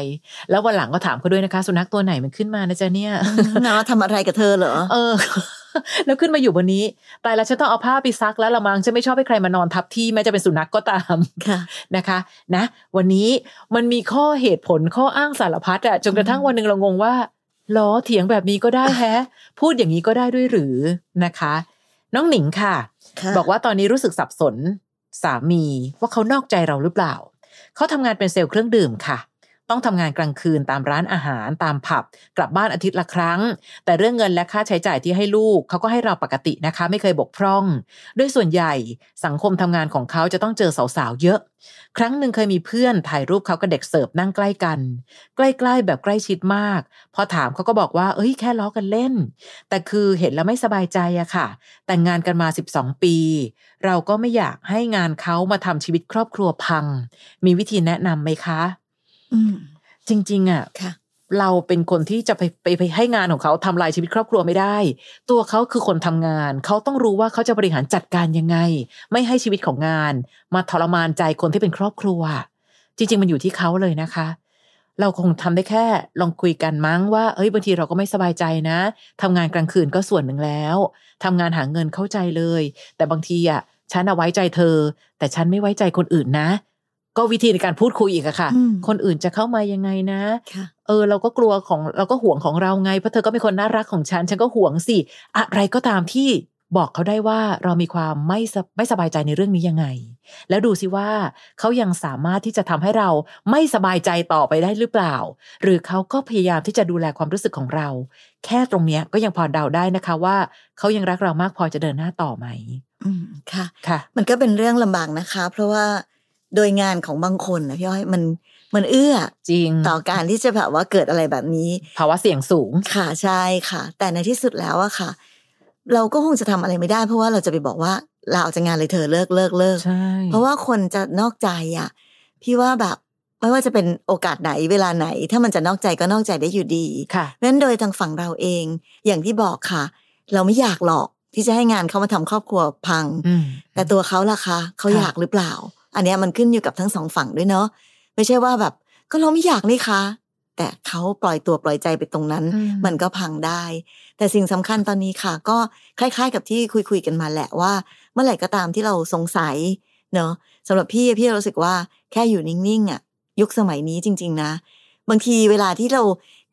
แล้ววันหลังก็ถามเขาด้วยนะคะ สุนัขตัวไหนมันขึ้นมานะจ๊ะเนี่ยงั้นเราทำอะไรกับเธอเหรอเออ แล้วขึ้นมาอยู่บนนี้ตายแล้วฉันต้องเอาผ้าไปซักแล้วละมังฉันไม่ชอบให้ใครมานอนทับที่แม้จะเป็นสุนัขก็ตามค่ะนะคะ นะ วันนี้มันมีข้อเหตุผลข้ออ้างสารพัดอะจนกระทั่งวันหนึ่งเรางงว่าล้อเถียงแบบนี้ก็ได้แฮะ พูดอย่างนี้ก็ได้ด้วยหรือนะคะ น้องหนิงค่ะค่ะบอกว่าตอนนี้รู้สึกสับสนสามีว่าเขานอกใจเราหรือเปล่า เขาทำงานเป็นเซลล์เครื่องดื่มค่ะ ต้องทำงานกลางคืนตามร้านอาหารตามผับ กลับบ้านอาทิตย์ละครั้ง แต่เรื่องเงินและค่าใช้จ่ายที่ให้ลูกเขาก็ให้เราปกตินะคะ ไม่เคยบกพร่อง ด้วยส่วนใหญ่สังคมทำงานของเขาจะต้องเจอสาวๆเยอะ ครั้งหนึ่งเคยมีเพื่อนถ่ายรูปเขากับเด็กเสิร์ฟนั่งใกล้กัน ใกล้ๆแบบใกล้ชิดมาก พอถามเขาก็บอกว่า เอ้ยแค่ล้อกันเล่น แต่คือเห็นแล้วไม่สบายใจอะค่ะ แต่งงานกันมา 12 ปี เราก็ไม่อยากให้งานเขามาทำชีวิตครอบครัวพัง มีวิธีแนะนำไหมคะ จริง ๆอะค่ะเราเป็นคนที่จะไปไปไปให้งานของเขาทำลายชีวิตครอบครัวไม่ได้ ตัวเขาคือคนทำงาน เขาต้องรู้ว่าเขาจะบริหารจัดการยังไง ไม่ให้ชีวิตของงาน มาทรมานใจคนที่เป็นครอบครัว จริง ๆ มันอยู่ที่เขาเลยนะคะ เราคงทำได้แค่ลองคุยกันมั้งว่าเอ้ยบางทีเราก็ไม่สบายใจนะทำงานกลางคืนก็ส่วนหนึ่งแล้วทำงานหาเงินเข้าใจเลย แต่บางทีอะฉันเอาไว้ใจเธอ แต่ฉันไม่ไว้ใจคนอื่นนะ ก็วิธีในการพูดคุยอีกอะค่ะอืมคนอื่นจะเข้ามายังไงนะค่ะเออเราก็กลัวของเราก็ห่วงของเราไงเพราะเธอก็เป็นคนน่ารักของฉันฉันก็ห่วงสิอะไรก็ตามที่บอกเขาได้ว่าเรามีความไม่สไม่สบายใจในเรื่องนี้ยังไง แล้วดูสิว่าเขายังสามารถที่จะทำให้เราไม่สบายใจต่อไปได้หรือเปล่า หรือเขาก็พยายามที่จะดูแลความรู้สึกของเรา แค่ตรงเนี้ยก็ยังพอเดาได้นะคะว่าเขายังรักเรามากพอจะเดินหน้าต่อไหมอืมค่ะค่ะ มันก็เป็นเรื่องลำบากนะคะ เพราะว่า โดยงานของบางคนนะพี่อ้อยมันมันเอื้อจริงต่อการที่จะแบบว่าเกิดอะไรแบบนี้ภาวะเสี่ยงสูงค่ะใช่ค่ะ แต่ในที่สุดแล้วอะค่ะ เราก็คงจะทำอะไรไม่ได้ เพราะว่าเราจะไปบอกว่าลาออกจากงานเลยเธอเลิกเลิกเลิกใช่เพราะว่าคนจะนอกใจอะพี่ว่าแบบไม่ว่าจะเป็นโอกาสไหนเวลาไหน ถ้ามันจะนอกใจก็นอกใจได้อยู่ดีค่ะเพราะฉะนั้นโดยทางฝั่งเราเอง อย่างที่บอกค่ะ เราไม่อยากหรอกที่จะให้งานเขามาทำครอบครัวพังอืมแต่ตัวเขาล่ะคะเขาค่ะอยากหรือเปล่า อันเนี้ยมันขึ้นอยู่กับทั้งสองฝั่งด้วยเนาะไม่ใช่ว่าแบบก็เราไม่อยากนี่คะแต่เขาปล่อยตัวปล่อยใจไปตรงนั้นอืมันก็พังได้ แต่สิ่งสำคัญตอนนี้ค่ะ ก็คล้ายๆ กับที่คุยคุยๆกันมาแหละว่า เมื่อไหร่ก็ตามที่เราสงสัยเนาะสำหรับพี่พี่รู้สึกว่าแค่อยู่นิ่งๆอะยุคสมัยนี้จริง ๆ นะ บางทีเวลาที่เรา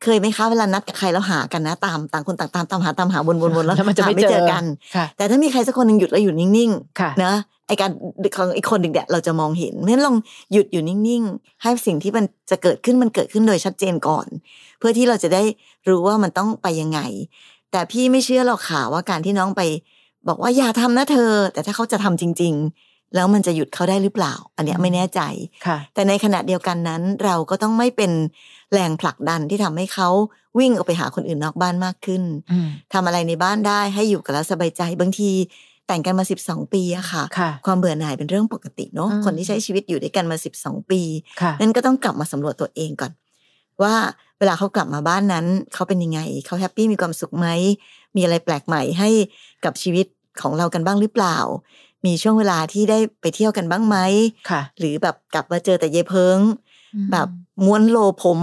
เคยไหมคะเวลานัดกับใครแล้วหากันนะ ตามต่างคนต่างตามตามหาตามหาวนๆๆแล้วแล้วมันจะหาไม่ไม่เจเจออกันค่ะแต่ถ้ามีใครสักคนหนึ่งหยุดแล้วอยู่นิ่งค่ะๆนะไอการของอีกคนหนึ่งเนี่ยเราจะมองเห็นเพราะฉะนั้นลองหยุดอยู่นิ่งๆ ให้สิ่งที่มันจะเกิดขึ้นมันเกิดขึ้นโดยชัดเจนก่อน เพื่อที่เราจะได้รู้ว่ามันต้องไปยังไง แต่พี่ไม่เชื่อหรอกค่ะว่าการที่น้องไป บอกว่าอย่าทำนะเธอ แต่ถ้าเขาจะทำจริง ๆ แล้วมันจะหยุดเขาได้หรือเปล่า อันเนี้ยไม่แน่ใจค่ะแต่ในขณะเดียวกันนั้น เราก็ต้องไม่เป็นแรงผลักดันที่ทำให้เขาวิ่งออกไปหาคนอื่นนอกบ้านมากขึ้นอืมทำอะไรในบ้านได้ให้อยู่กันแล้วสบายใจบางทีแต่งกันมา 12 ปีอะค่ะค่ะ ความเบื่อหน่ายเป็นเรื่องปกติเนาะอืมคนที่ใช้ชีวิตอยู่ด้วยกันมา 12 ปีค่ะนั่นก็ต้องกลับมาสำรวจตัวเองก่อน ว่าเวลาเขากลับมาบ้านนั้นเขาเป็นยังไงเขาแฮปปี้มีความสุขไหมมีอะไรแปลกใหม่ให้กับชีวิตของเรากันบ้างหรือเปล่า มีช่วงเวลาที่ได้ไปเที่ยวกันบ้างไหมค่ะ หรือแบบกลับมาเจอแต่เยายเพิงอืมแบบม้วนโลผม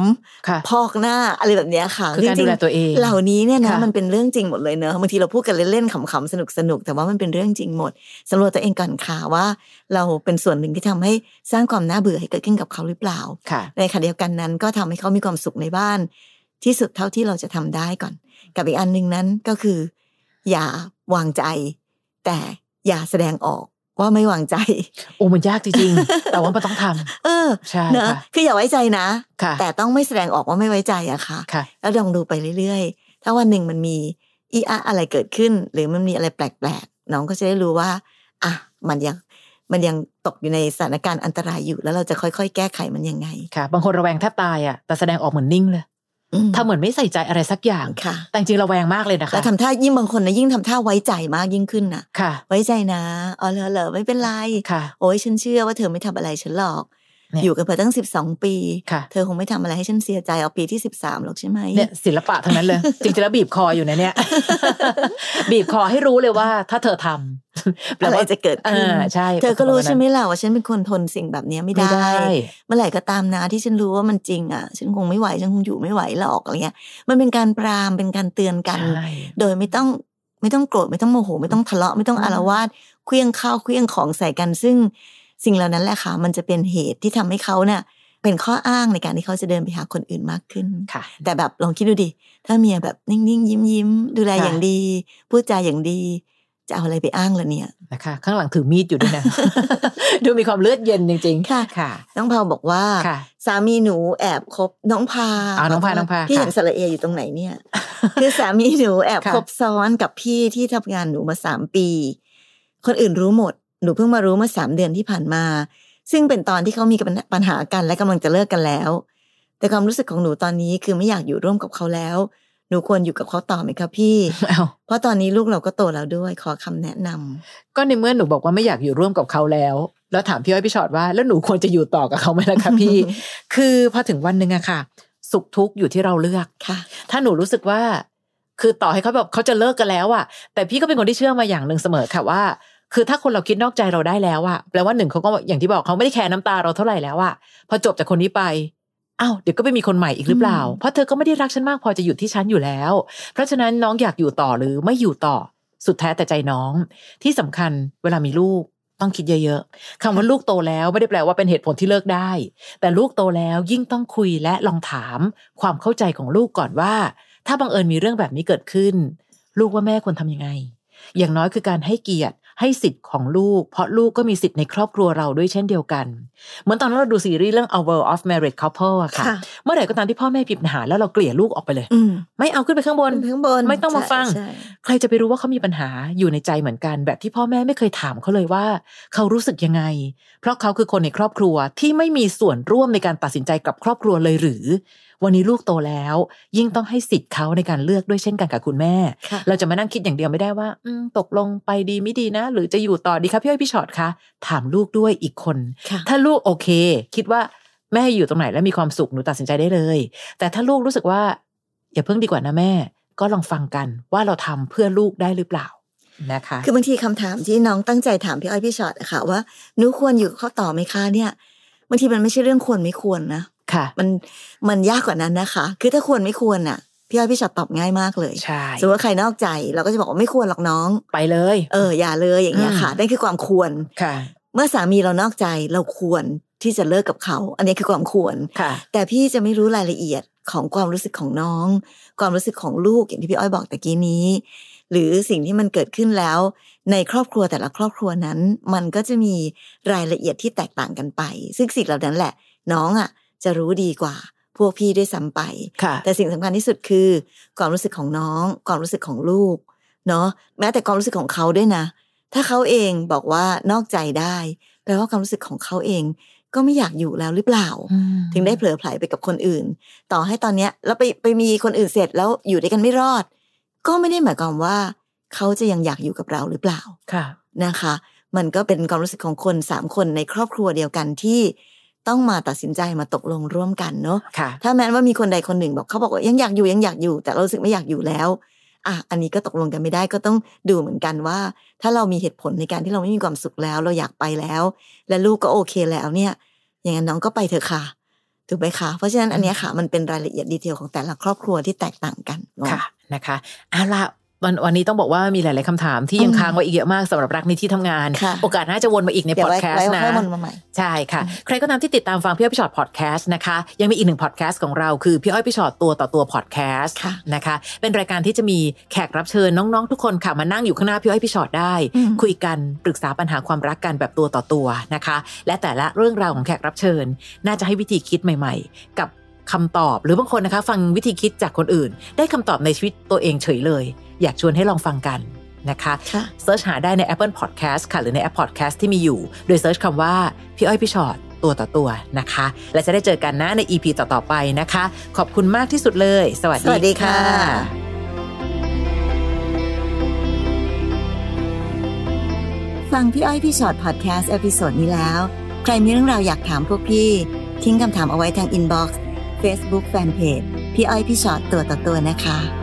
ค่ะพอกหน้าอะไรแบบเนี้ยค่ะคือการจดูงๆแลตัวเองเหล่านี้เนี่ยนะค่ะมันเป็นเรื่องจริงหมดเลยเนอะบางทีเราพูดกันเล่นๆขำๆสนุกๆแต่ว่ามันเป็นเรื่องจริงหมดสำรวจตัวเองก่อนค่ะว่า เราเป็นส่วนหนึ่งที่ทำให้สร้างความน่าเบื่อให้เกิดขึ้นกับเขาหรือเปล่าค่ะในขณะเดียวกันนั้นก็ทำให้เขามีความสุขในบ้าน ที่สุดเท่าที่เราจะทำได้ก่อน กับอีกอันหนึ่งนั้นก็คือ อย่าวางใจ แต่ อย่าแสดงออกว่าไม่วางใจ โอ้มันยากจริงๆ แต่ว่ามันต้องทำเออใช่เนอะค่ะคืออย่าไว้ใจนะค่ะแต่ต้องไม่แสดงออกว่าไม่ไว้ใจอะค่ะค่ะ แล้วลองดูไปเรื่อยๆ ถ้าวันหนึ่งมันมีอีอะอะไรเกิดขึ้น หรือมันมีอะไรแปลกๆ น้องก็จะได้รู้ว่า อะ มันยังมันยังตกอยู่ในสถานการณ์อันตรายอยู่ แล้วเราจะค่อยๆ แก้ไขมันยังไง ค่ะ บางคนระแวงแทบตายอะ แต่แสดงออกเหมือนนิ่งเลยอืม ทำเหมือนไม่ใส่ใจอะไรสักอย่างค่ะ แต่จริงๆระแวงมากเลยนะคะแล้วทำท่ายิ่งบางคนนะยิ่งทำท่าไว้ใจมากยิ่งขึ้นน่ะค่ะ ไว้ใจนะอ๋อเหรอเหรอไม่เป็นไรค่ะ โอ้ยฉันเชื่อว่าเธอไม่ทำอะไรฉันหรอกเนี่ยอยู่กันมาตั้งสิบสองปีค่ะเธอคงไม่ทำอะไรให้ฉันเสียใจเอาปีที่สิบสามหรอกใช่ไหมเนี่ยศิลปะทั้งนั้นเลย จริงๆแล้วบีบคออยู่นะเนี่ย บีบคอให้รู้เลยว่า ถ้าเธอทำแปล อะไรว่าจะเกิดขึ้นอ่าใช่เธอก็รู้ใช่ไหมประาณล่ะว่าฉันเป็นคนทนสิ่งแบบเนี้ยไม่นั้นไม่ได้ได้ เมื่อไหร่ก็ตามนะที่ฉันรู้ว่ามันจริงอะ ฉันคงไม่ไหวฉันคงอยู่ไม่ไหวหรอกอะไรเงี้ย มันเป็นการปรามเป็นการเตือนกันใช่โดยไม่ต้องไม่ต้องโกรธไม่ต้องโมโห ไม่ต้องทะเลาะไม่ต้องอืมอารวาสเคลี้ยงข้าวเคลี้ยงของใส่กัน ซึ่งสิ่งเหล่านั้นแหละค่ะ มันจะเป็นเหตุที่ทำให้เขาเนี่ยเป็นข้ออ้างในการที่เขาจะเดินไปหาคนอื่นมากขึ้นค่ะ แต่แบบลองคิดดูดิ ถ้าเมียแบบนิ่งๆ ยิ้มยิ้มๆดูแลค่ะอย่างดี พูดจาอย่างดี จะเอาอะไรไปอ้างล่ะเนี่ยนะคะข้างหลังถือมีดอยู่ด้วยนะดูมีความเลือดเย็นจริงๆค่ะค่ะ น้องพาวบอกว่าค่ะสามีหนูแอบคบน้องพาอ๋อน้องพาน้องพาพี่ค่ะเห็นสระเออยู่ตรงไหนเนี่ย คือสามีหนูแอบค่ะคบซ้อนกับพี่ที่ทำงานหนูมาสามปี คนอื่นรู้หมดหนูเพิ่งมารู้เมื่อสามเดือนที่ผ่านมา ซึ่งเป็นตอนที่เขามีปัญหากันและกำลังจะเลิกกันแล้ว แต่ความรู้สึกของหนูตอนนี้คือไม่อยากอยู่ร่วมกับเขาแล้วห นูควรอยู่กับเขาต่อไหมคะพี่อ้าวเพราะตอนนี้ลูกเราก็โตแล้วด้วยขอคำแนะนำก็ในเมื่อหนูบอกว่าไม่อยากอยู่ร่วมกับเขาแล้ว แล้วถามพี่อ้อยพี่ชอดว่า แล้วหนูควรจะอยู่ต่อกับเขาไหมล่ะคะพี่ คือพอถึงวันหนึ่งอะค่ะ สุขทุกข์อยู่ที่เราเลือกค่ะ ถ้าหนูรู้สึกว่า คือต่อให้เขาแบบเขาจะเลิกกันแล้วอะแต่พี่ก็เป็นคนที่เชื่อมาอย่างหนึ่งเสมอค่ะว่า คือถ้าคนเราคิดนอกใจเราได้แล้วอะแปลว่าหนึ่งเขาก็อย่างที่บอกเขาไม่ได้แคร์น้ำตาเราเท่าไหร่แล้วอะพอจบจากคนนี้ไป อ้าวเดี๋ยวก็ไปมีคนใหม่อีกหรือเปล่าอืมเพราะเธอก็ไม่ได้รักฉันมากพอจะหยุดที่ฉันอยู่แล้ว เพราะฉะนั้นน้องอยากอยู่ต่อหรือไม่อยู่ต่อสุดแท้แต่ใจน้องที่สำคัญเวลามีลูกต้องคิดเยอะๆคำว่าลูกโตแล้วไม่ได้แปลว่าเป็นเหตุผลที่เลิกได้ แต่ลูกโตแล้วยิ่งต้องคุยและลองถามความเข้าใจของลูกก่อนว่า ถ้าบังเอิญมีเรื่องแบบนี้เกิดขึ้น ลูกว่าแม่ควรทำยังไง อย่างน้อยคือการให้เกียรติ ให้สิทธิ์ของลูก เพราะลูกก็มีสิทธิ์ในครอบครัวเราด้วยเช่นเดียวกัน เหมือนตอนนั้นเราดูซีรีส์เรื่อง A World of Married Couple อะค่ะค่ะเมื่อไหร่ก็ตามที่พ่อแม่มีปัญหาแล้วเราเกลี่ยลูกออกไปเลยอืมไม่เอาขึ้นไปข้างบนข้างบนไม่ต้องมาฟัง ใช่ใครจะไปรู้ว่าเขามีปัญหาอยู่ในใจเหมือนกันแบบที่พ่อแม่ไม่เคยถามเขาเลยว่า เขารู้สึกยังไง เพราะเขาคือคนในครอบครัวที่ไม่มีส่วนร่วมในการตัดสินใจกับครอบครัวเลยหรือ วันนี้ลูกโตแล้ว ยิ่งต้องให้สิทธิ์เขาในการเลือกด้วยเช่นกันกับคุณแม่ค่ะเราจะมานั่งคิดอย่างเดียวไม่ได้ว่า อืมตกลงไปดีไม่ดีนะ หรือจะอยู่ต่อดีครับพี่อ้อยพี่ชอตคะถามลูกด้วยอีกคนค่ะถ้าลูกโอเค คิดว่าแม่อยู่ตรงไหนแล้วมีความสุขหนูตัดสินใจได้เลย แต่ถ้าลูกรู้สึกว่าอย่าเพิ่งดีกว่านะแม่ ก็ลองฟังกันว่าเราทำเพื่อลูกได้หรือเปล่านะคะคือบางทีคำถามที่น้องตั้งใจถามพี่อ้อยพี่ชอตอะค่ะว่าหนูควรอยู่กับเขาต่อไหมคะเนี่ยบางทีมันไม่ใช่เรื่องควรไม่ควรนะค่ะ มันมันยากกว่านั้นนะคะ คือถ้าควรไม่ควรน่ะพี่อ้อยพี่ชอตตอบง่ายมากเลยใช่สมมติว่าใครนอกใจเราก็จะบอกว่าไม่ควรหรอกน้อง ไปเลย เอออย่าเลยอย่างเงี้ยค่ะอืมนั่นคือความควรค่ะ เมื่อสามีเรานอกใจเราควรที่จะเลิกกับเขา อันนี้คือความควรค่ะแต่พี่จะไม่รู้รายละเอียด ของความรู้สึกของน้อง ความรู้สึกของลูกอย่างที่พี่อ้อยบอกตะกี้นี้ หรือสิ่งที่มันเกิดขึ้นแล้ว ในครอบครัวแต่ละครอบครัวนั้น มันก็จะมีรายละเอียดที่แตกต่างกันไป ซึ่งสิ่งเหล่านั้นแหละ น้องอะ จะรู้ดีกว่าพวกพี่ด้วยซ้ำไปค่ะแต่สิ่งสำคัญที่สุดคือ ความรู้สึกของน้อง ความรู้สึกของลูก เนาะแม้แต่ความรู้สึกของเขาด้วยนะ ถ้าเขาเองบอกว่านอกใจได้ แปลว่าความรู้สึกของเขาเอง ก็ไม่อยากอยู่แล้วหรือเปล่าอืมถึงได้เผลอไผลไปกับคนอื่น ต่อให้ตอนเนี้ยแล้วไปไปมีคนอื่นเสร็จแล้วอยู่ด้วยกันไม่รอด ก็ไม่ได้หมายความว่า เขาจะยังอยากอยู่กับเราหรือเปล่าค่ะนะคะ มันก็เป็นความรู้สึกของคนสามคนในครอบครัวเดียวกันที่ต้องมาตัดสินใจมาตกลงร่วมกันเนาะค่ะถ้าแม้ว่ามีคนใดคนหนึ่งบอกเขาบอกว่ายังอยากอยู่ยังอยากอยู่ แต่เรารู้สึกไม่อยากอยู่แล้ว อะอันนี้ก็ตกลงกันไม่ได้ก็ต้องดูเหมือนกันว่า ถ้าเรามีเหตุผลในการที่เราไม่มีความสุขแล้ว เราอยากไปแล้ว และลูกก็โอเคแล้วเนี่ย อย่างนั้นน้องก็ไปเถอะค่ะถูกไหมคะเพราะฉะนั้นอันนี้ค่ะมันเป็นรายละเอียดดีเทลของแต่ละครอบครัวที่แตกต่างกันเนาะค่ะนะคะเอาละ วันวันนี้ต้องบอกว่ามีหลาย ๆคำถามที่ยังอืมค้างไว้อีกเยอะมากสำหรับรักในที่ทำงานค่ะโอกาสน่าจะวนมาอีกในเดี๋ยพวอดไว้แคสไว้ต์นะค่อยมันมาใหม่ใช่ค่ะ ใครก็ตามที่ติดตามฟังพี่อ้อยพี่ฉอดพอดแคสต์นะคะ ยังมีอีกหนึ่งพอดแคสต์ของเราคือพี่อ้อยพี่ฉอดตัวต่อตัวพอดแคสต์ค่ะนะคะ เป็นรายการที่จะมีแขกรับเชิญน้อง ๆ ทุกคนค่ะมานั่งอยู่ข้างหน้าพี่อ้อยพี่ฉอดได้อืมคุยกันปรึกษาปัญหาความรักกันแบบตัวต่อตัวนะคะ และแต่ละเรื่องราวของแขกรับเชิญ น่าจะให้วิธีคิดใหม่ ๆ กับคำตอบหรือบางคนนะคะ ฟังวิธีคิดจากคนอื่น ได้คำตอบในชีวิตตัวเองเฉยเลย อยากชวนให้ลองฟังกันนะคะค่ะ search หาได้ใน Apple Podcast ค่ะ หรือในแอป Podcast ที่มีอยู่ โดย search คำว่า พี่อ้อยพี่ฉอดตัวต่อตัวนะคะ และจะได้เจอกันนะใน EP ต่อ ๆ ไปนะคะ ขอบคุณมากที่สุดเลย สวัสสวัสดีดีค่ะค่ะ ฟังพี่อ้อยพี่ฉอดพอดแคสต์ episode นี้แล้ว ใครมีเรื่องราวอยากถามพวกพี่ ทิ้งคำถามเอาไว้ทาง inbox เฟซบุ๊กแฟนเพจพี่อ้อยพี่ฉอดตัวต่อตัวนะคะ